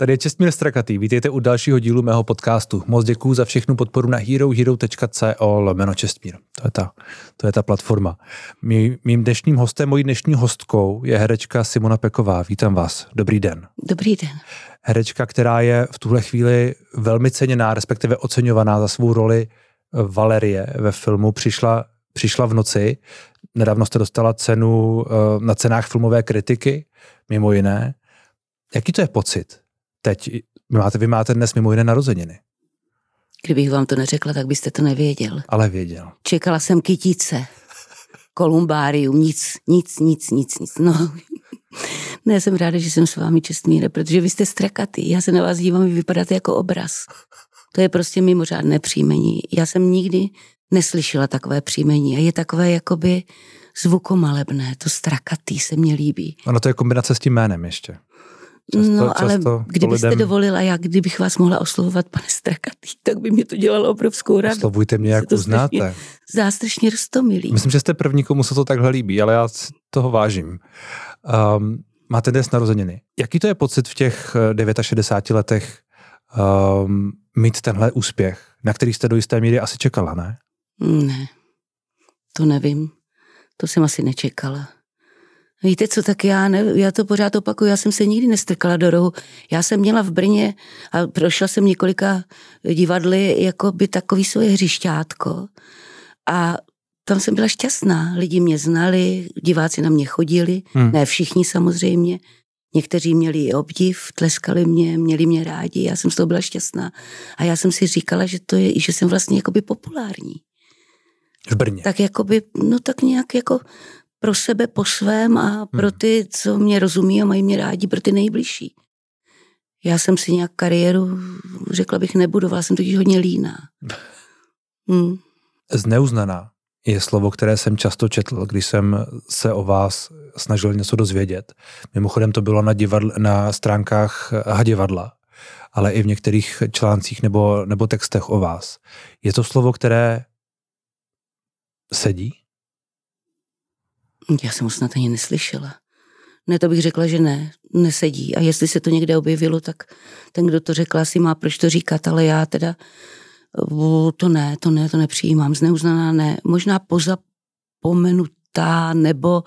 Tady je Čestmír Strakatý, vítejte u dalšího dílu mého podcastu. Moc děkuji za všechnu podporu na herohero.co lomeno Čestmír. To je ta, to je ta platforma. Mý, mým dnešním hostem, mojí dnešní hostkou je herečka Simona Peková. Vítám vás. Dobrý den. Dobrý den. Herečka, která je v tuhle chvíli velmi ceněná, respektive oceňovaná za svou roli Valerie ve filmu Přišla, přišla v noci. Nedávno jste dostala cenu eh, na cenách filmové kritiky, mimo jiné. Jaký to je pocit? Teď, vy máte, vy máte dnes mimo jiné narozeniny. Kdybych vám to neřekla, tak byste to nevěděl. Ale věděl. Čekala jsem kytice, kolumbárium, nic, nic, nic, nic, nic. No, ne, jsem ráda, že jsem s vámi čestmíre, protože vy jste strakatý. Já se na vás dívám, vy vypadáte jako obraz. To je prostě mimořádné příjmení. Já jsem nikdy neslyšela takové příjmení a je takové jakoby zvukomalebné. To strakatý se mně líbí. Ono to je kombinace s tím jménem ještě. Často, no, ale často kdybyste lidem... dovolila, já kdybych vás mohla oslovovat, pane Strakatý, tak by mě to dělalo obrovskou radost. Oslovujte mě, jak uznáte. Zdá strašně rostomilý. Myslím, že jste první, komu se to takhle líbí, ale já toho vážím. Um, máte dnes narozeniny. Jaký to je pocit v těch 69 letech um, mít tenhle úspěch, na který jste do jisté míry asi čekala, ne? Ne, to nevím. To jsem asi nečekala. Víte co, tak já, ne, já to pořád opakuju, já jsem se nikdy nestrkala do rohu. Já jsem měla v Brně a prošla jsem několika divadly jako by takový svoje hřišťátko a tam jsem byla šťastná. Lidi mě znali, diváci na mě chodili, hmm. ne všichni samozřejmě. Někteří měli i obdiv, tleskali mě, měli mě rádi, já jsem z toho byla šťastná. A já jsem si říkala, že to je, že jsem vlastně jakoby populární. V Brně. Tak jakoby, no tak nějak jako pro sebe po svém a pro hmm. ty, co mě rozumí a mají mě rádi, pro ty nejbližší. Já jsem si nějak kariéru, řekla bych, nebudovala, jsem totiž hodně líná. Hmm. Zneuznaná je slovo, které jsem často četl, když jsem se o vás snažil něco dozvědět. Mimochodem to bylo na, divadl, na stránkách Hadivadla, ale i v některých článcích nebo, nebo textech o vás. Je to slovo, které sedí? Já jsem ho snad ani neslyšela. Ne, to bych řekla, že ne, nesedí. A jestli se to někde objevilo, tak ten, kdo to řekl, asi má proč to říkat, ale já teda to ne, to ne, to nepřijímám. Zneuznaná ne. Možná pozapomenutá nebo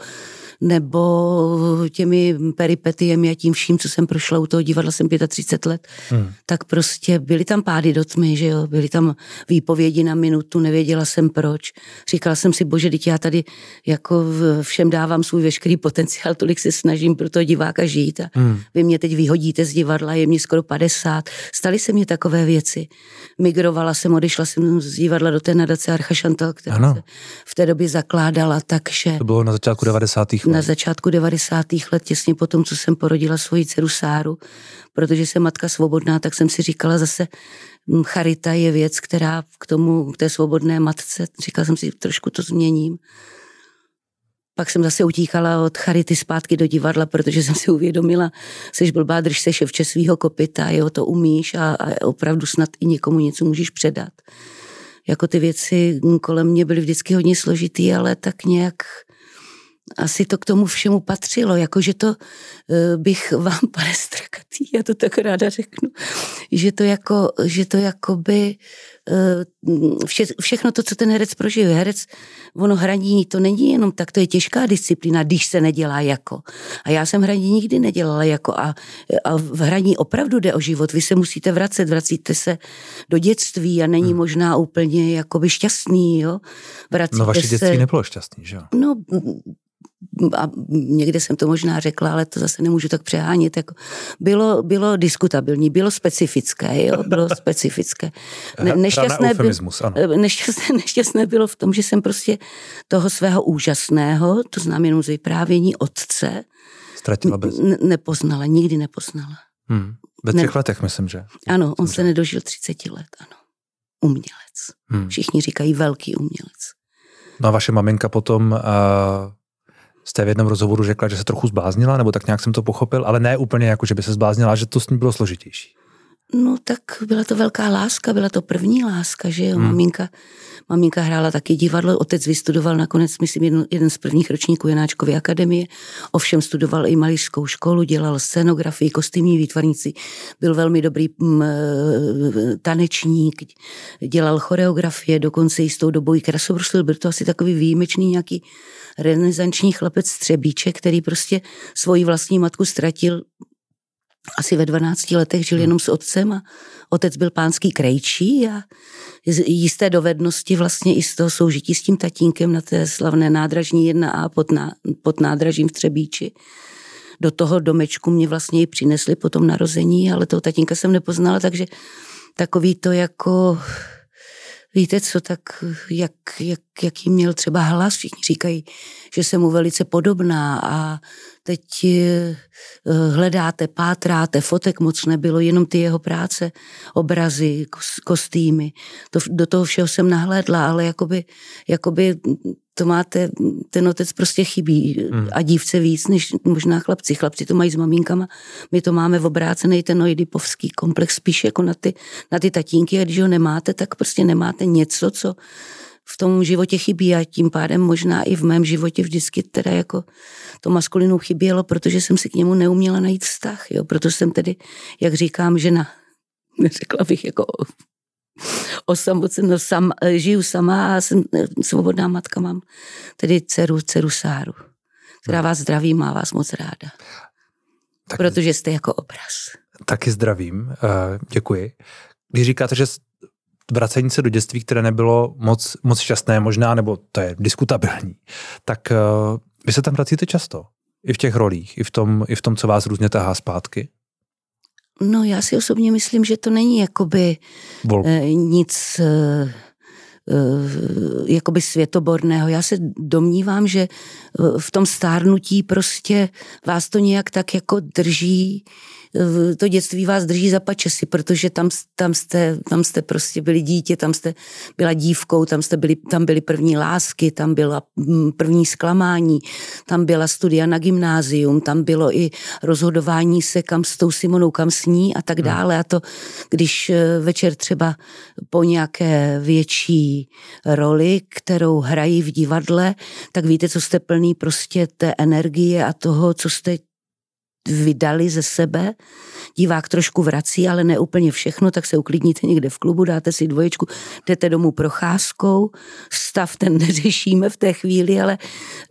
nebo těmi peripetiemi a tím vším, co jsem prošla u toho divadla, jsem 35 let, hmm. tak prostě byly tam pády do tmy, že jo, byly tam výpovědi na minutu, nevěděla jsem proč. Říkala jsem si, bože, teď já tady jako všem dávám svůj veškerý potenciál, tolik se snažím pro toho diváka žít a hmm. vy mě teď vyhodíte z divadla, je mě skoro 50. Staly se mě takové věci. Migrovala jsem, odešla jsem z divadla do té nadace Archa Chantal, která ano. se v té době zakládala, takže... To bylo na začátku 90 na začátku 90. let, těsně po tom, co jsem porodila svoji dceru Sáru, protože jsem matka svobodná, tak jsem si říkala zase, hm, charita je věc, která k tomu, k té svobodné matce, říkala jsem si, trošku to změním. Pak jsem zase utíkala od charity zpátky do divadla, protože jsem si uvědomila, jsi blbá, drž se ševče svýho kopita, jo, to umíš a, a opravdu snad i někomu něco můžeš předat. Jako ty věci kolem mě byly vždycky hodně složitý, ale tak nějak asi to k tomu všemu patřilo, jakože to eh, bych vám, pane Strakatý, já to tak ráda řeknu, že to jako, že to jakoby eh, vše, všechno to, co ten herec prožije. Herec, ono hraní, to není jenom tak, to je těžká disciplína, když se nedělá jako. A já jsem hraní nikdy nedělala jako a, a v hraní opravdu jde o život. Vy se musíte vracet, vracíte se do dětství a není hmm. možná úplně jakoby šťastný, jo. Vracíte no vaše dětství se... nebylo šťastný, že jo? No, a někde jsem to možná řekla, ale to zase nemůžu tak přehánět, jako bylo, bylo diskutabilní, bylo specifické, jo, bylo specifické. Ne, nešťastné, byl, nešťastné, nešťastné bylo v tom, že jsem prostě toho svého úžasného, to znamená jenom z vyprávění otce, Ztratila bez... nepoznala, nikdy nepoznala. Hmm. Ve třech ne, letech, myslím, že. Ano, on se nedožil 30 let, ano. Umělec. Hmm. Všichni říkají velký umělec. No a vaše maminka potom uh, jste v jednom rozhovoru řekla, že se trochu zbláznila, nebo tak nějak jsem to pochopil, ale ne úplně jako, že by se zbláznila, že to s ní bylo složitější. No tak byla to velká láska, byla to první láska, že jo, hmm. maminka, maminka hrála taky divadlo, otec vystudoval nakonec, myslím, jedno, jeden z prvních ročníků Janáčkovy akademie, ovšem studoval i malířskou školu, dělal scenografii, kostýmní výtvarníci, byl velmi dobrý m, mm, tanečník, dělal choreografie, dokonce jistou dobou i krasobruslil, byl to asi takový výjimečný nějaký renesanční chlapec Třebíček, který prostě svoji vlastní matku ztratil asi ve 12 letech žil hmm. jenom s otcem a otec byl pánský krejčí a jisté dovednosti vlastně i z toho soužití s tím tatínkem na té slavné nádražní 1A pod, ná, pod nádražím v Třebíči. Do toho domečku mě vlastně i přinesli po tom narození, ale toho tatínka jsem nepoznala, takže takový to jako víte co, tak jak, jak, jaký měl třeba hlas, všichni říkají, že jsem mu velice podobná a teď eh, hledáte, pátráte, fotek moc nebylo, jenom ty jeho práce, obrazy, kostýmy, to, do toho všeho jsem nahlédla, ale jakoby, jakoby to máte, ten otec prostě chybí hmm. a dívce víc než možná chlapci. Chlapci to mají s maminkama, my to máme v obrácený ten oidipovský komplex spíš jako na ty, na ty tatínky a když ho nemáte, tak prostě nemáte něco, co v tom životě chybí a tím pádem možná i v mém životě vždycky teda jako to maskulinu chybělo, protože jsem si k němu neuměla najít vztah, jo, proto jsem tedy, jak říkám, žena, neřekla bych jako osamoceno, sam, žiju sama a jsem svobodná matka, mám tedy dceru, dceru Sáru, která hmm. vás zdraví, má vás moc ráda. Tak, protože jste jako obraz. Taky zdravím, uh, děkuji. Když říkáte, že vracení se do dětství, které nebylo moc, moc šťastné možná, nebo to je diskutabilní, tak uh, vy se tam vracíte často. I v těch rolích, i v tom, i v tom co vás různě tahá zpátky? No já si osobně myslím, že to není jakoby Vol. eh, nic eh, eh, jakoby světoborného. Já se domnívám, že v tom stárnutí prostě vás to nějak tak jako drží to dětství vás drží za pačesy, protože tam, tam, jste, tam jste prostě byli dítě, tam jste byla dívkou, tam, jste byli, tam byly první lásky, tam byla mm, první zklamání, tam byla studia na gymnázium, tam bylo i rozhodování se kam s tou Simonou, kam s ní a tak hmm. dále. A to, když eh, večer třeba po nějaké větší roli, kterou hrají v divadle, tak víte, co jste plný prostě té energie a toho, co jste vydali ze sebe. Divák trošku vrací, ale ne úplně všechno, tak se uklidníte někde v klubu, dáte si dvoječku, jdete domů procházkou, stav ten neřešíme v té chvíli, ale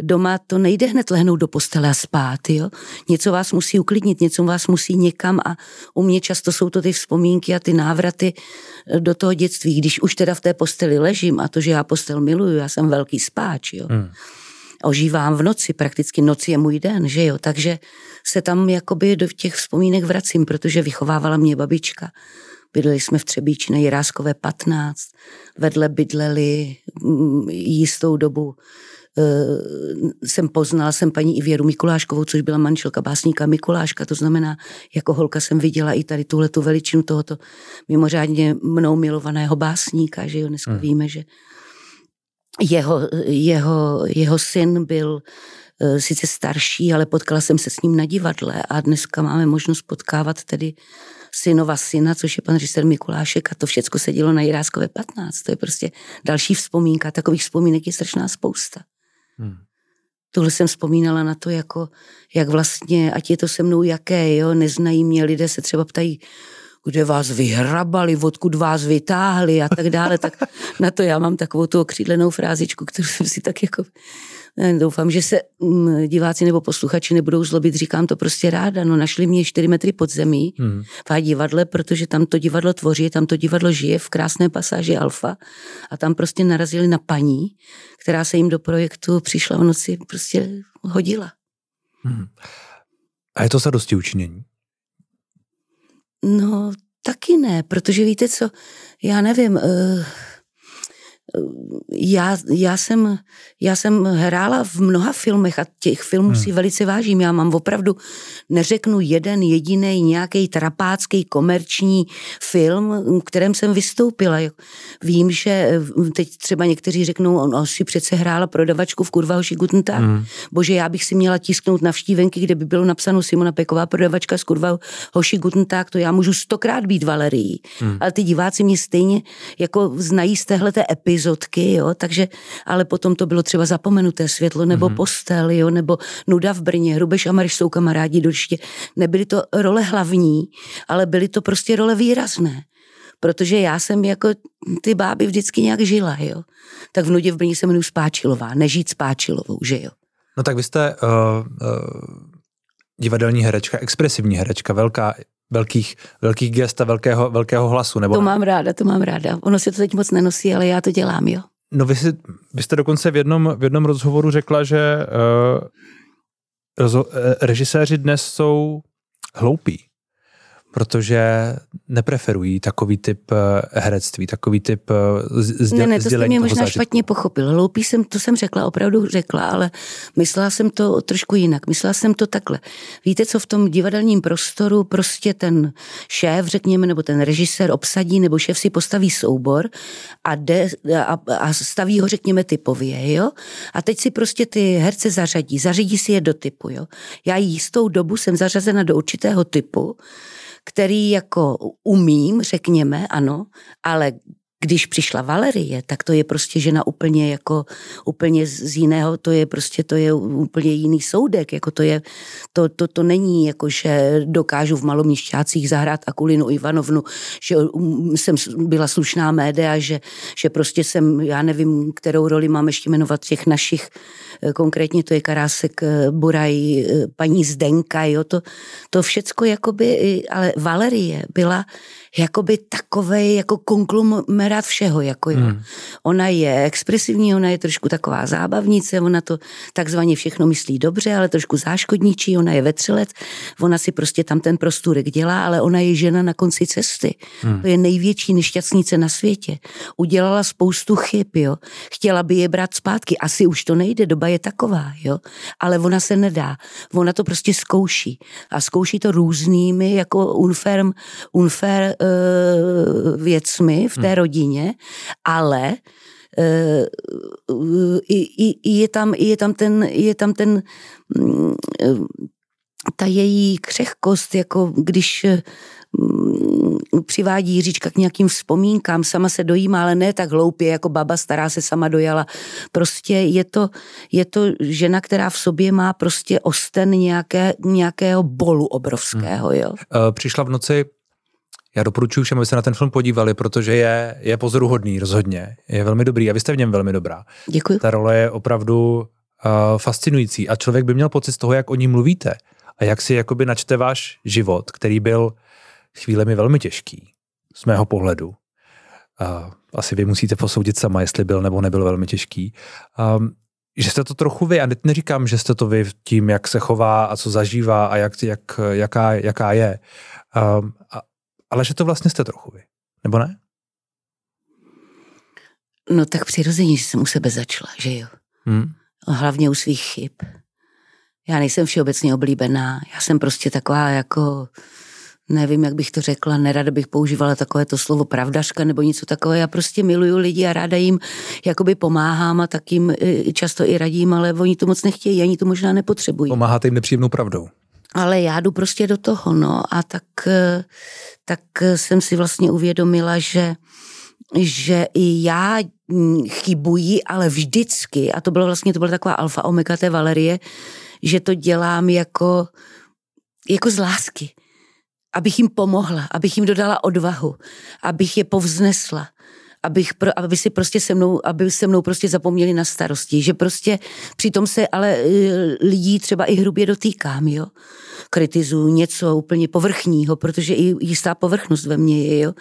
doma to nejde hned lehnout do postele a spát, jo. Něco vás musí uklidnit, něco vás musí někam a u mě často jsou to ty vzpomínky a ty návraty do toho dětství, když už teda v té posteli ležím a to, že já postel miluju, já jsem velký spáč, jo. Hmm ožívám v noci, prakticky noc je můj den, že jo, takže se tam jakoby do těch vzpomínek vracím, protože vychovávala mě babička. Bydleli jsme v Třebíči na Jiráskové 15, vedle bydleli mm, jistou dobu uh, jsem poznala jsem paní Ivěru Mikuláškovou, což byla manželka básníka Mikuláška, to znamená, jako holka jsem viděla i tady tuhle tu veličinu tohoto mimořádně mnou milovaného básníka, že jo, dneska hmm. víme, že jeho, jeho, jeho syn byl uh, sice starší, ale potkala jsem se s ním na divadle a dneska máme možnost potkávat tedy synova syna, což je pan režisér Mikulášek a to všechno se dělo na Jiráskové 15. To je prostě další vzpomínka. Takových vzpomínek je strašná spousta. Hmm. Tohle jsem vzpomínala na to, jako, jak vlastně, ať je to se mnou jaké, jo, neznají mě, lidé se třeba ptají, kde vás vyhrabali, odkud vás vytáhli a tak dále, tak na to já mám takovou tu okřídlenou frázičku, kterou jsem si tak jako Doufám, že se mm, diváci nebo posluchači nebudou zlobit, říkám to prostě ráda. No našli mě 4 metry pod zemí hmm. v divadle, protože tam to divadlo tvoří, tam to divadlo žije v krásné pasáži Alfa a tam prostě narazili na paní, která se jim do projektu přišla v noci prostě hodila. Hmm. A je to za dosti učinění? No, taky ne, protože víte co, já nevím, uh, já, já, jsem, já jsem hrála v mnoha filmech a těch filmů hmm. si velice vážím. Já mám opravdu, neřeknu jeden jediný nějaký trapácký komerční film, v kterém jsem vystoupila. Vím, že teď třeba někteří řeknou, on si přece hrála prodavačku v kurva hoši Gutentag. Hmm. Bože, já bych si měla tisknout navštívenky, kde by bylo napsáno Simona Peková prodavačka z kurva hoši Gutentag, to já můžu stokrát být Valerii. Hmm. Ale ty diváci mě stejně jako znají z téhle epizodky, jo, takže, ale potom to bylo třeba zapomenuté světlo, nebo mm-hmm. postel, jo, nebo nuda v Brně, Hrubeš a Mariš jsou kamarádi doště. Nebyly to role hlavní, ale byly to prostě role výrazné. Protože já jsem jako ty báby vždycky nějak žila, jo. Tak v nudě v Brně se jmenuji Spáčilová, nežít Spáčilovou, že jo. No tak vy jste uh, uh, divadelní herečka, expresivní herečka, velká velkých, velkých gest a velkého, velkého hlasu. Nebo to mám ráda, to mám ráda. Ono se to teď moc nenosí, ale já to dělám, jo. No vy, si, vy jste dokonce v jednom, v jednom rozhovoru řekla, že uh, rozo, uh, režiséři dnes jsou hloupí protože nepreferují takový typ eh, herectví, takový typ eh, sdělení. Ne, ne, to jste mě možná zážitku. špatně pochopil. Loupí jsem, to jsem řekla, opravdu řekla, ale myslela jsem to trošku jinak. Myslela jsem to takhle. Víte, co v tom divadelním prostoru prostě ten šéf, řekněme, nebo ten režisér obsadí, nebo šéf si postaví soubor a, de, a, a staví ho, řekněme, typově, jo? A teď si prostě ty herce zařadí, zařadí si je do typu, jo? Já jistou dobu jsem zařazena do určitého typu, který jako umím, řekněme, ano, ale když přišla Valerie, tak to je prostě žena úplně jako, úplně z jiného, to je prostě, to je úplně jiný soudek, jako to je, to, to, to není jako, že dokážu v maloměšťácích zahrát Akulinu Ivanovnu, že jsem byla slušná média, že, že prostě jsem, já nevím, kterou roli mám ještě jmenovat těch našich, konkrétně to je Karásek, Buraj, paní Zdenka, jo, to, to všecko jakoby, ale Valerie byla jakoby takovej jako konglomerát všeho. Jako jo. Hmm. Ona je expresivní, ona je trošku taková zábavnice, ona to takzvaně všechno myslí dobře, ale trošku záškodničí, ona je vetřelec, ona si prostě tam ten prostůrek dělá, ale ona je žena na konci cesty. Hmm. To je největší nešťastnice na světě. Udělala spoustu chyb, jo. Chtěla by je brát zpátky, asi už to nejde, doba je taková, jo. Ale ona se nedá. Ona to prostě zkouší. A zkouší to různými, jako unfair, unfair uh, věcmi v té hmm. rodině, ale uh, i, i, je, tam, je tam ten, je tam ten um, ta její křehkost, jako když um, přivádí Jiříčka k nějakým vzpomínkám, sama se dojímá, ale ne tak hloupě, jako baba stará se sama dojala. Prostě je to, je to žena, která v sobě má prostě osten nějaké, nějakého bolu obrovského. Hmm. Jo? Přišla v noci já doporučuji všem, aby se na ten film podívali, protože je, je pozoruhodný rozhodně. Je velmi dobrý a vy jste v něm velmi dobrá. Děkuji. Ta role je opravdu uh, fascinující a člověk by měl pocit z toho, jak o ní mluvíte a jak si jakoby načte váš život, který byl chvílemi velmi těžký z mého pohledu. Uh, asi vy musíte posoudit sama, jestli byl nebo nebyl velmi těžký. Um, že jste to trochu vy, a teď neříkám, že jste to vy tím, jak se chová a co zažívá a jak, jak, jaká, jaká je. Um, a, ale že to vlastně jste trochu vy, nebo ne? No tak přirozeně, že jsem u sebe začala, že jo. Hmm. Hlavně u svých chyb. Já nejsem všeobecně oblíbená, já jsem prostě taková jako, nevím, jak bych to řekla, nerada bych používala takové to slovo pravdařka nebo něco takového. Já prostě miluju lidi a ráda jim jakoby pomáhám a tak jim e, často i radím, ale oni to moc nechtějí, ani to možná nepotřebují. Pomáháte jim nepříjemnou pravdou ale já jdu prostě do toho, no a tak, eh, tak jsem si vlastně uvědomila, že, že i já chybuji, ale vždycky, a to bylo vlastně, to byla taková alfa omega té Valerie, že to dělám jako, jako z lásky, abych jim pomohla, abych jim dodala odvahu, abych je povznesla, abych, aby si prostě se mnou, aby se mnou prostě zapomněli na starosti, že prostě přitom se ale e, lidí třeba i hrubě dotýkám, jo. Kritizuju něco úplně povrchního, protože i jistá povrchnost ve mně je, jo.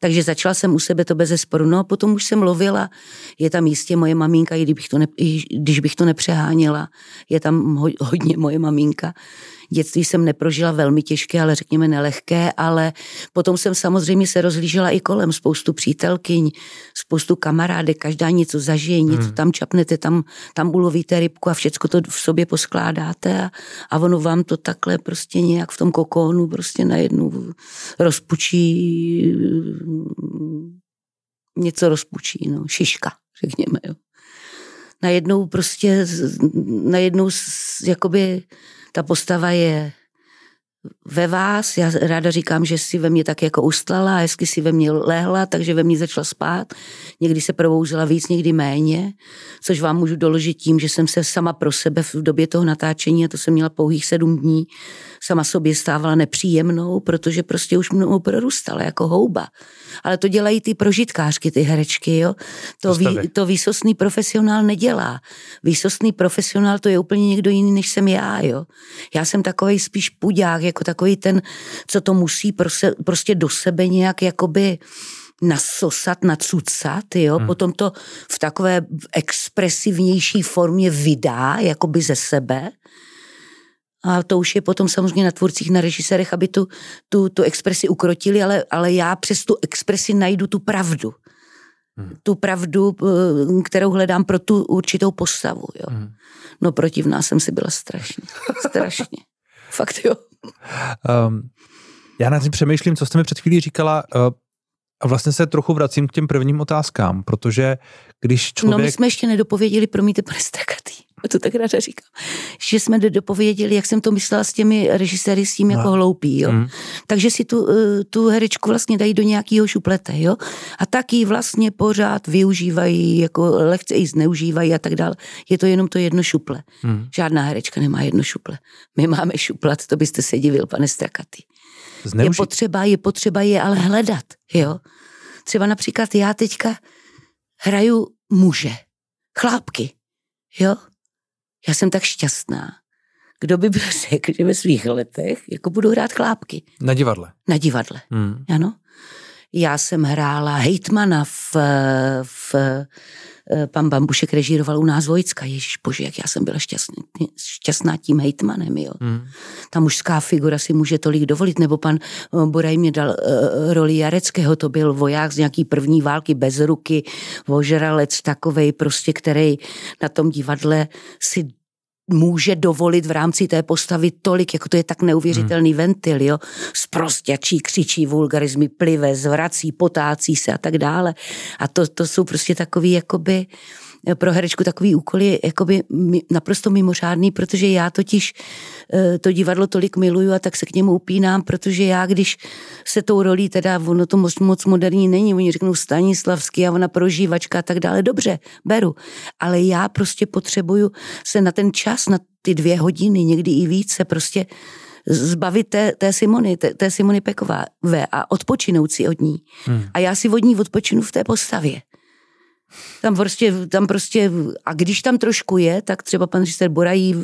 Takže začala jsem u sebe to bez zesporu. No a potom už jsem lovila, je tam jistě moje maminka, i když bych to, ne, i když bych to nepřeháněla, je tam ho, hodně moje maminka. Dětství jsem neprožila velmi těžké, ale řekněme nelehké, ale potom jsem samozřejmě se rozlížela i kolem spoustu přítelkyň, spoustu kamarádek, každá něco zažije, něco hmm. tam čapnete, tam, tam ulovíte rybku a všecko to v sobě poskládáte a, a ono vám to takhle prostě nějak v tom kokónu prostě najednou rozpučí něco rozpučí, no, šiška, řekněme, jo. Najednou prostě, najednou jakoby ta postava je ve vás. Já ráda říkám, že si ve mně tak jako ustlala, hezky si ve mně lehla, takže ve mně začala spát. Někdy se probouzela víc, někdy méně, což vám můžu doložit tím, že jsem se sama pro sebe v době toho natáčení, a to jsem měla pouhých sedm dní, sama sobě stávala nepříjemnou, protože prostě už mnou prorůstala jako houba. Ale to dělají ty prožitkářky, ty herečky, jo. To, ví, to výsostný profesionál nedělá. Výsostný profesionál to je úplně někdo jiný, než jsem já, jo. Já jsem takový spíš pudák, jako takový ten, co to musí prostě do sebe nějak jakoby nasosat, nacucat, jo, hmm. potom to v takové expresivnější formě vydá, jakoby ze sebe. A to už je potom samozřejmě na tvůrcích, na režisérech, aby tu, tu, tu expresi ukrotili, ale, ale já přes tu expresi najdu tu pravdu. Hmm. Tu pravdu, eh, kterou hledám pro tu určitou postavu. Jo. Hmm. No protivná jsem si byla strašně. Strašně. Fakt jo. Um, já na tím přemýšlím, co jste mi před chvílí říkala, uh, a vlastně se trochu vracím k těm prvním otázkám, protože když člověk... No my jsme ještě nedopověděli, promiňte, pane Strakatý, to tak ráda říkám, že jsme nedopověděli, jak jsem to myslela s těmi režiséry, s tím no. jako hloupý, jo. Mm. Takže si tu, eh, tu herečku vlastně dají do nějakého šuplete, jo. A tak ji vlastně pořád využívají, jako lehce ji zneužívají a tak dále. Je to jenom to jedno šuple. Mm. Žádná herečka nemá jedno šuple. My máme šuplat, to byste se divil, pane Strakatý. Zneuži... Je potřeba, je potřeba je ale hledat, jo. Třeba například já teďka hraju muže, chlápky, jo. Já jsem tak šťastná. Kdo by byl řekl, že ve svých letech jako budu hrát chlápky. Na divadle. Na divadle, hmm. ano. Já jsem hrála hejtmana v, v pan Bambušek režíroval u nás Vojcka. Ježíš bože, jak já jsem byla šťastný, šťastná tím hejtmanem, jo. Mm. Ta mužská figura si může tolik dovolit, nebo pan eh, Boraj mě dal uh, roli Jareckého, to byl voják z nějaký první války bez ruky, vožralec takovej prostě, který na tom divadle si může dovolit v rámci té postavy tolik, jako to je tak neuvěřitelný hmm. ventil, jo. Sprostěčí, křičí vulgarizmy, plive, zvrací, potácí se a tak dále. A to, to jsou prostě takový, jakoby, pro herečku takový úkol je jakoby naprosto mimořádný, protože já totiž eh, to divadlo tolik miluju a tak se k němu upínám, protože já, když se tou rolí, teda ono to moc, moc moderní není, oni řeknou Stanislavský a ona prožívačka a tak dále, dobře, beru, ale já prostě potřebuju se na ten čas, na ty dvě hodiny, někdy i více, prostě zbavit té, té Simony, té, té Simony Pekové a odpočinout si od ní. Hmm. A já si od ní odpočinu v té postavě. Tam prostě, tam prostě, a když tam trošku je, tak třeba pan režisér Borají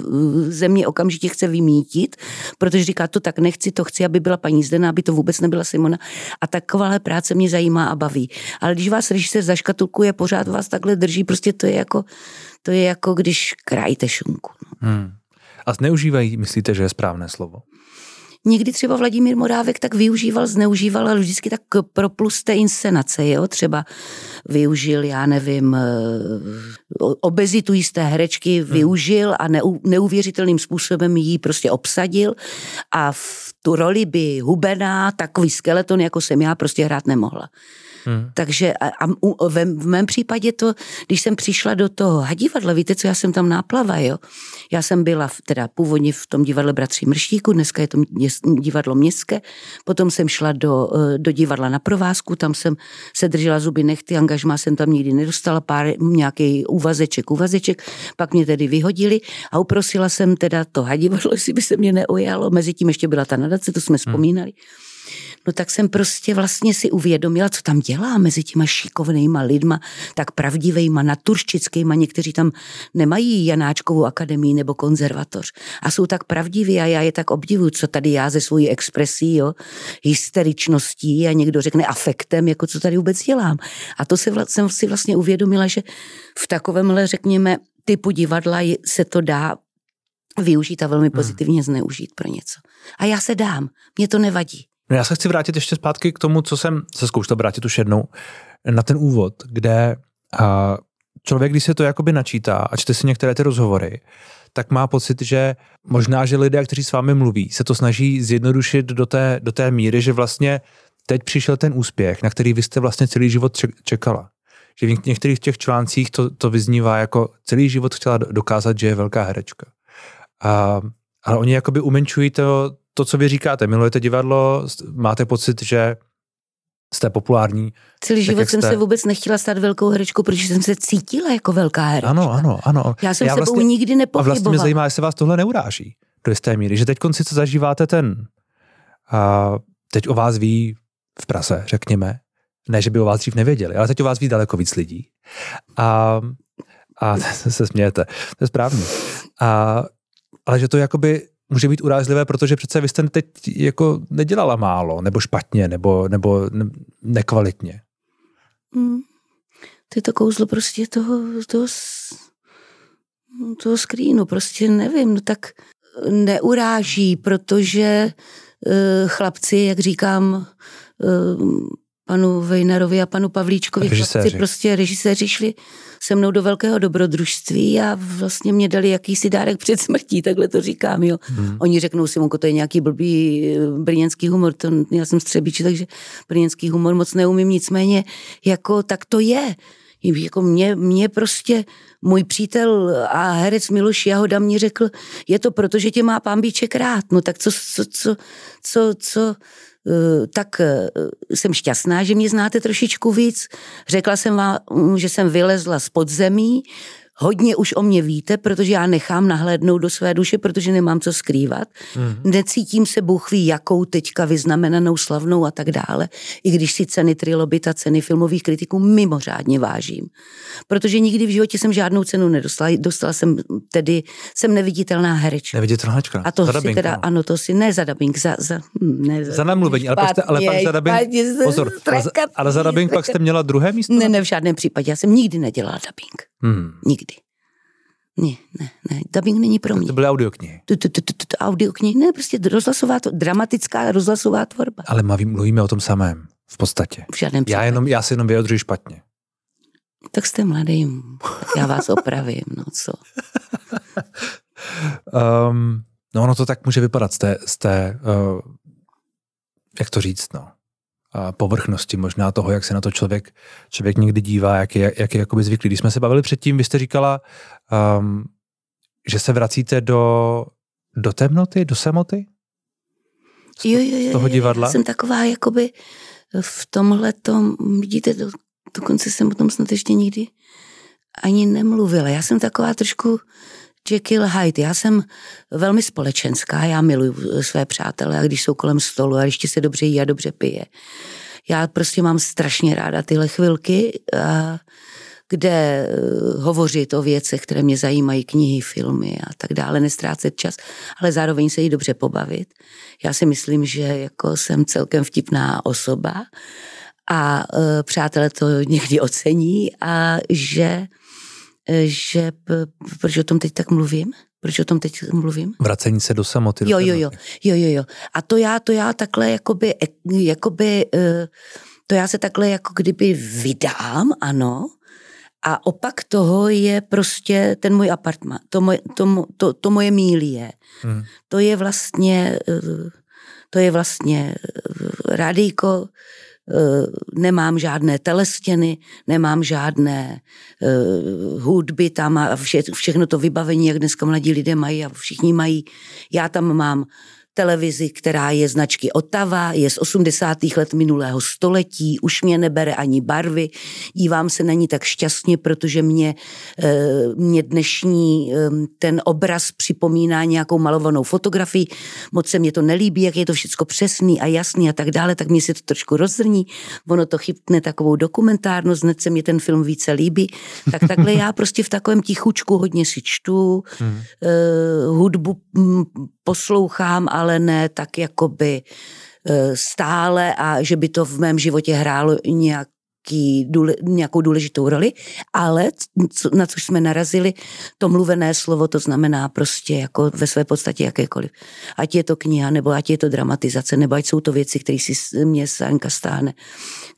ze mě okamžitě chce vymítit, protože říká, to tak nechci, to chci, aby byla paní Zdena, aby to vůbec nebyla Simona. A takováhle práce mě zajímá a baví. Ale když vás režisér zaškatulkuje, pořád vás takhle drží, prostě to je jako, to je jako když krájíte šunku. No. Hmm. A zneužívají, myslíte, že je správné slovo? někdy třeba Vladimír Morávek tak využíval, zneužíval, ale vždycky tak pro plus té inscenace, jo, třeba využil, já nevím, eh, obezitu jisté herečky hmm. využil a neuvěřitelným způsobem ji prostě obsadil a v tu roli by hubená, takový skeleton, jako jsem já, prostě hrát nemohla. Hmm. Takže a, a ve, v mém případě to, když jsem přišla do toho hadivadla, víte co, já jsem tam náplava, jo. Já jsem byla v, teda původně v tom divadle Bratří Mrštíku, dneska je to divadlo městské, potom jsem šla do, eh, do divadla na provázku, tam jsem se držela zuby nechty, angažmá jsem tam nikdy nedostala, pár nějaký úvazeček, úvazeček, pak mě tedy vyhodili a uprosila jsem teda to hadivadlo, jestli by se mě neujalo, mezi tím ještě byla ta nadace, to jsme hmm. vzpomínali. Hmm no tak jsem prostě vlastně si uvědomila, co tam dělá mezi těma šikovnýma lidma, tak pravdivejma, naturščickýma, někteří tam nemají Janáčkovou akademii nebo konzervatoř a jsou tak pravdiví a já je tak obdivuju, co tady já ze svojí expresí, jo, hysteričností a někdo řekne afektem, jako co tady vůbec dělám. A to se vla, jsem si vlastně uvědomila, že v takovémhle, řekněme, typu divadla se to dá využít a velmi pozitivně hmm. zneužít pro něco. A já se dám, mě to nevadí. No já se chci vrátit ještě zpátky k tomu, co jsem se zkoušel vrátit už jednou, na ten úvod, kde a, člověk, když se to jakoby načítá a čte si některé ty rozhovory, tak má pocit, že možná, že lidé, kteří s vámi mluví, se to snaží zjednodušit do té, do té míry, že vlastně teď přišel ten úspěch, na který vy jste vlastně celý život čekala. Že v některých těch článcích to, to vyznívá jako celý život chtěla dokázat, že je velká herečka. A, ale oni jakoby umenčují to, to, co vy říkáte. Milujete divadlo, máte pocit, že jste populární. Celý život jsem jste... se vůbec nechtěla stát velkou herečkou, protože jsem se cítila jako velká herečka. Ano, ano, ano. Já jsem Já sebou vlastně, nikdy nepochybovala. A vlastně mě zajímá, jestli vás tohle neuráží do jisté míry, že teď konci co zažíváte ten, a teď o vás ví v prase, řekněme, ne, že by o vás dřív nevěděli, ale teď o vás ví daleko víc lidí. A, a se smějete, to je správně. A, ale že to jakoby může být urážlivé, protože přece vy jste teď jako nedělala málo, nebo špatně, nebo, nebo nekvalitně. Mm. To je to kouzlo prostě toho, toho, toho skrýnu, prostě nevím, no tak neuráží, protože uh, chlapci, jak říkám, uh, panu Vejnarovi a panu Pavlíčkovi, režiséři. chlapci, prostě režiséři šli se mnou do velkého dobrodružství a vlastně mě dali jakýsi dárek před smrtí, takhle to říkám, jo. Hmm. Oni řeknou si, to je nějaký blbý eh, brněnský humor, to, já jsem střebíč, takže brněnský humor moc neumím, nicméně jako tak to je. Jako mě, mě prostě můj přítel a herec Miloš Jahoda mě řekl, je to proto, že tě má pán Bíček rád. No tak co, co, co, co, co tak eh, jsem šťastná, že mě znáte trošičku víc. Řekla jsem vám, že jsem vylezla z podzemí, Hodně už o mě víte, protože já nechám nahlédnout do své duše, protože nemám co skrývat. Mm. Necítím se Bůh ví, jakou teďka vyznamenanou, slavnou a tak dále. I když si ceny trilobita, ceny filmových kritiků mimořádně vážím. Protože nikdy v životě jsem žádnou cenu nedostala. Dostala jsem tedy, jsem neviditelná herečka. Neviditelná herečka. A to za si teda, ano, to si, ne za dubbing, za, za, hm, ne, za, za namluvení, ale, pak jste, ale pak za dubbing, pozor, ale, ale za dubbing pak jste měla druhé místo? Ne, ne, v žádném případě, já jsem nikdy nedělala dubbing. Hmm. Nikdy. Ne, ne, ne, dubbing není pro mě. To byly audioknihy. Audioknihy, ne, prostě rozhlasová, to, dramatická rozhlasová tvorba. Ale mluvíme o tom samém, v podstatě. V žádném já, jenom, já si jenom vyjadřuji špatně. Tak jste mladý, já vás opravím, no co. um, no ono to tak může vypadat z té, z té uh, jak to říct, no, povrchnosti možná toho, jak se na to člověk, člověk někdy dívá, jak je, jak je jakoby zvyklý. Když jsme se bavili předtím, vy jste říkala, um, že se vracíte do, do temnoty, do samoty? Z, jo, jo, jo, z toho divadla? Já jsem taková jakoby v tomhle tom, vidíte, do, dokonce jsem o tom snad ještě nikdy ani nemluvila. Já jsem taková trošku Jekyll Hyde. Já jsem velmi společenská, já miluji své přátele a když jsou kolem stolu a ještě se dobře jí a dobře pije. Já prostě mám strašně ráda tyhle chvilky, kde eh, hovořit o věcech, které mě zajímají, knihy, filmy a tak dále, nestrácet čas, ale zároveň se jí dobře pobavit. Já si myslím, že jako jsem celkem vtipná osoba a eh, přátelé to někdy ocení a že že proč o tom teď tak mluvím? Proč o tom teď mluvím? Vracení se do samoty. Jo, jo, jo, jo, jo, jo. A to já, to já takhle jakoby, jakoby, eh, to já se takhle jako kdyby vydám, ano, a opak toho je prostě ten můj apartman, to moje, to, to, to moje mílie. Hmm. To je vlastně, eh, to je vlastně eh, rádíko, Eh, nemám žádné telestěny, nemám žádné uh, hudby tam a vše, všechno to vybavení, jak dneska mladí lidé mají a všichni mají. Já tam mám televizi, která je značky Otava, je z 80. let minulého století, už mě nebere ani barvy, dívám se na ní tak šťastně, protože mě, eh, mě dnešní ehm, ten obraz připomíná nějakou malovanou fotografii, moc se mě to nelíbí, jak je to všechno přesný a jasný a tak dále, tak mě se to trošku rozzrní, ono to chytne takovou dokumentárnost, hned se mě ten film více líbí, tak takhle já prostě v takovém tichučku hodně si čtu, hmm. hudbu mm, poslouchám, ale ne tak jakoby e, stále a že by to v mém životě hrálo nějak nějaký, důle, nějakou důležitou roli, ale co, na což jsme narazili, to mluvené slovo, to znamená prostě jako ve své podstatě jakékoliv. Ať je to kniha, nebo ať je to dramatizace, nebo ať jsou to věci, které si mě Sanka stáhne,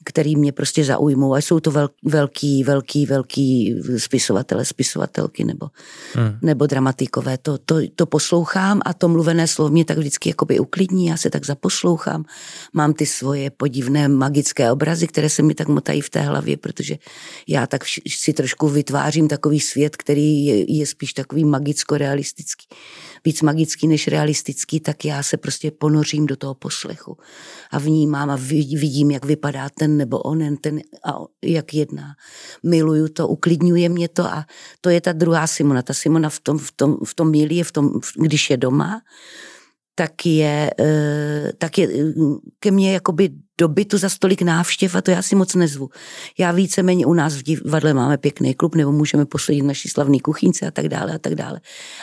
který mě prostě zaujmou. A jsou to velký, velký, velký spisovatele, spisovatelky nebo, hmm. nebo dramatikové. To, to, to poslouchám a to mluvené slovo mě tak vždycky jakoby uklidní, já se tak zaposlouchám. Mám ty svoje podivné magické obrazy, které se mi tak motají v té hlavě, protože já tak si trošku vytvářím takový svět, který je, je spíš takový magicko-realistický víc magický než realistický, tak já se prostě ponořím do toho poslechu a vnímám a vidím, jak vypadá ten nebo onen, ten a jak jedná. Miluju to, uklidňuje mě to a to je ta druhá Simona. Ta Simona v tom, v tom, v tom míli je v tom, když je doma, tak je, eh, tak je eh, ke mně jakoby do bytu za stolik návštěv a to já si moc nezvu. Já víceméně u nás v divadle máme pěkný klub, nebo můžeme posledit naší slavný kuchynce a tak dále a tak dále.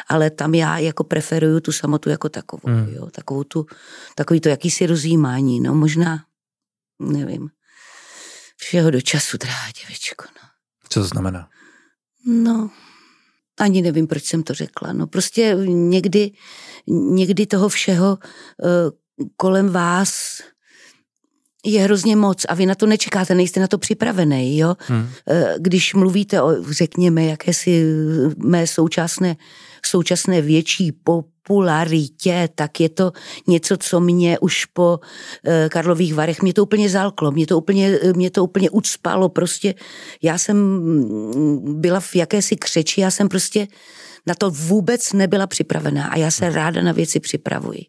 Ale tam já jako preferuju tu samotu jako takovou, hmm. jo, takovou tu, takový to jakýsi rozjímání, no možná, nevím, všeho do času, drahá děvečko, no. Co to znamená? No, ani nevím, proč jsem to řekla. No prostě někdy, někdy toho všeho uh, kolem vás je hrozně moc a vy na to nečekáte, nejste na to připravený, jo. Hmm. Eh, když mluvíte o, řekněme, jakési mé současné, současné větší popularitě, tak je to něco, co mě už po eh, Karlových Varech, mě to úplně zalklo, mě to úplně, mě to úplně ucpalo, prostě já jsem mm, byla v jakési křeči, já jsem prostě na to vůbec nebyla připravená a já se ráda na věci připravuji.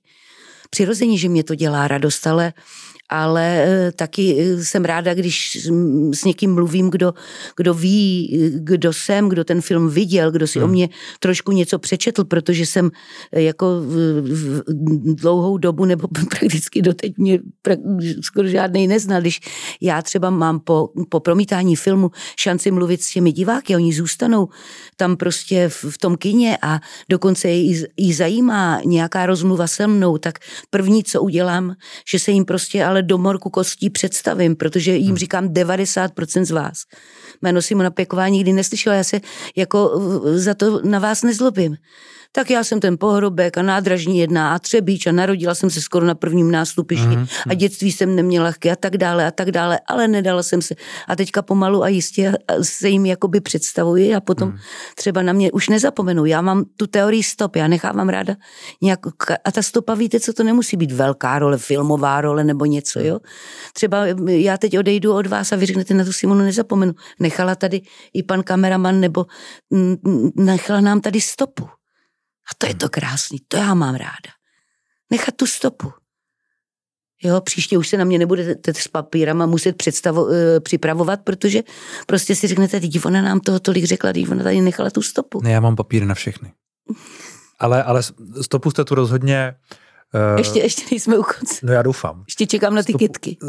Přirozeně, že mě to dělá radost, ale ale eh, taky eh, jsem ráda, když s někým mluvím, kdo, kdo ví, kdo jsem, kdo ten film viděl, kdo si hmm. o mě trošku něco přečetl, protože jsem eh, jako v dlouhou dobu nebo prakticky doteď mě skoro žádný neznal. Když já třeba mám po, po promítání filmu šanci mluvit s těmi diváky, oni zůstanou tam prostě v, v tom kině a dokonce jí, jí zajímá nějaká rozmluva se mnou, tak první, co udělám, že se jim prostě ale do morku kostí představím, protože jim hmm. říkám 90% z vás. Jméno Simona Pěková nikdy neslyšela, já se jako za to na vás nezlobím tak já jsem ten pohrobek a nádražní jedna a třebíč a narodila jsem se skoro na prvním nástupišti mm-hmm. a dětství jsem neměla lehké a tak dále a tak dále, ale nedala jsem se. A teďka pomalu a jistě se jim jakoby představuji a potom mm. třeba na mě už nezapomenou. Já mám tu teorii stop, já nechávám ráda nějak, a ta stopa, víte, co to nemusí být velká role, filmová role nebo něco, jo. Třeba já teď odejdu od vás a vy řeknete, na tu Simonu nezapomenu. Nechala tady i pan kameraman nebo nechala nám tady stopu. A to je to krásný, to já mám ráda. Nechat tu stopu. Jo, příště už se na mě nebudete s papírama muset představo, e, připravovat, protože prostě si řeknete, teď ona nám toho tolik řekla, teď ona tady nechala tu stopu. Ne, já mám papíry na všechny. Ale, ale stopu jste tu rozhodně... Uh, ještě, ještě nejsme u konce. No já doufám. Ještě čekám na ty stopu... kytky.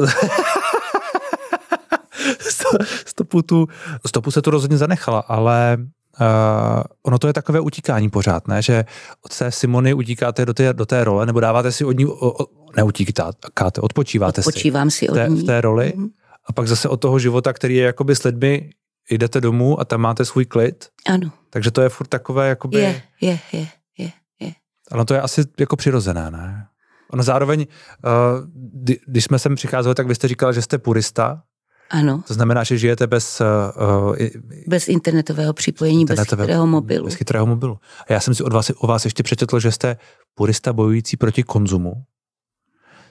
stopu, tu, stopu se tu rozhodně zanechala, ale Uh, ono to je takové utíkání pořád, ne? Že od té Simony utíkáte do té, do té role, nebo dáváte si od ní, o, o, neutíkáte, odpočíváte Odpočívám si, si od té, ní. v té roli mm. a pak zase od toho života, který je jakoby s lidmi, jdete domů a tam máte svůj klid. Ano. Takže to je furt takové jakoby... Je, je, je, je, je. Ale to je asi jako přirozené, ne? Ono zároveň, uh, když jsme sem přicházeli, tak vy jste říkal, že jste purista, ano. To znamená, že žijete bez... Uh, bez internetového připojení, internetového, bez chytrého mobilu. Bez chytrého mobilu. A já jsem si od vás, o vás ještě přečetl, že jste purista bojující proti konzumu.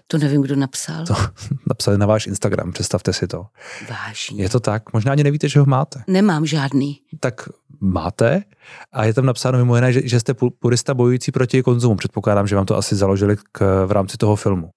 To nevím, kdo napsal. To napsali na váš Instagram, představte si to. Vážně. Je to tak? Možná ani nevíte, že ho máte. Nemám žádný. Tak máte a je tam napsáno mimo jiné, že, že jste purista bojující proti konzumu. Předpokládám, že vám to asi založili k, v rámci toho filmu.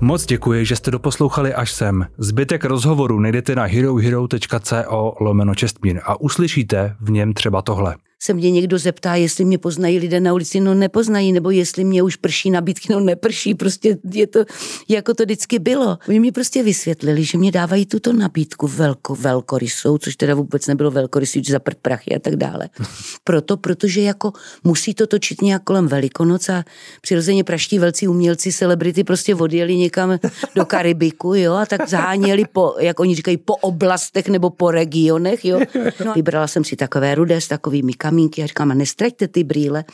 Moc děkuji, že jste doposlouchali až sem. Zbytek rozhovoru najdete na herohero.co lomeno čestmír a uslyšíte v něm třeba tohle. Se mě někdo zeptá, jestli mě poznají lidé na ulici, no nepoznají, nebo jestli mě už prší nabídky, no neprší, prostě je to, jako to vždycky bylo. Oni mi prostě vysvětlili, že mě dávají tuto nabídku velko, velkorysou, což teda vůbec nebylo velkorysý, že za prachy a tak dále. Proto, protože jako musí to točit nějak kolem Velikonoc a přirozeně praští velcí umělci, celebrity prostě odjeli někam do Karibiku, jo, a tak zaháněli po, jak oni říkají, po oblastech nebo po regionech, jo. No, vybrala jsem si takové rudé s takovými kamínky a říkám, a nestraťte ty brýle.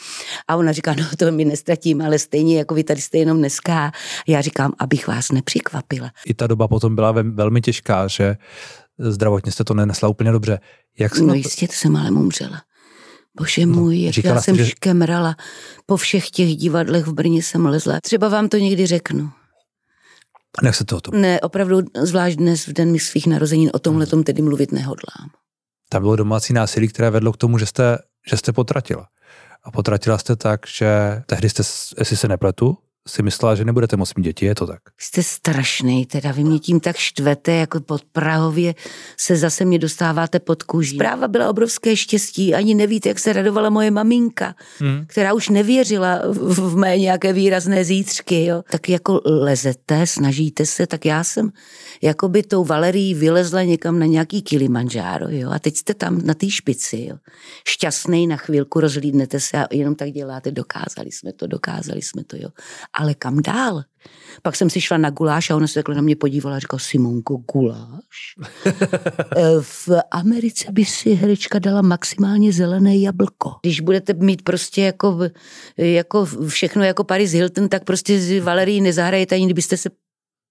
A ona říká, no to my nestratím, ale stejně jako vy tady jste jenom dneska. Já říkám, abych vás nepřekvapila. I ta doba potom byla velmi těžká, že zdravotně jste to nenesla úplně dobře. Jak no to... jistě, to jsem ale umřela. Bože no, můj, jak já jsem že... škemrala. Po všech těch divadlech v Brně jsem lezla. Třeba vám to někdy řeknu. Nech se to o tom. Ne, opravdu, zvlášť dnes v den svých narozenin, o tomhle tom tedy mluvit nehodlám. Tam bylo domácí násilí, které vedlo k tomu, že jste, že jste potratila. A potratila jste tak, že tehdy jste, jestli se nepletu, si myslela, že nebudete moc mít děti, je to tak? Jste strašný, teda vy mě tím tak štvete, jako pod Prahově se zase mě dostáváte pod kůží. Zpráva byla obrovské štěstí, ani nevíte, jak se radovala moje maminka, hmm. která už nevěřila v mé nějaké výrazné zítřky, jo. Tak jako lezete, snažíte se, tak já jsem jako by tou Valerí vylezla někam na nějaký Kilimanjaro, jo. A teď jste tam na té špici, jo. Šťastný na chvilku, rozhlídnete se a jenom tak děláte, dokázali jsme to, dokázali jsme to, jo ale kam dál? Pak jsem si šla na guláš a ona se takhle na mě podívala a říkala, Simonko, guláš? Eh, v Americe by si herečka dala maximálně zelené jablko. Když budete mít prostě jako, jako všechno jako Paris Hilton, tak prostě Valerii nezahrajete, ani kdybyste se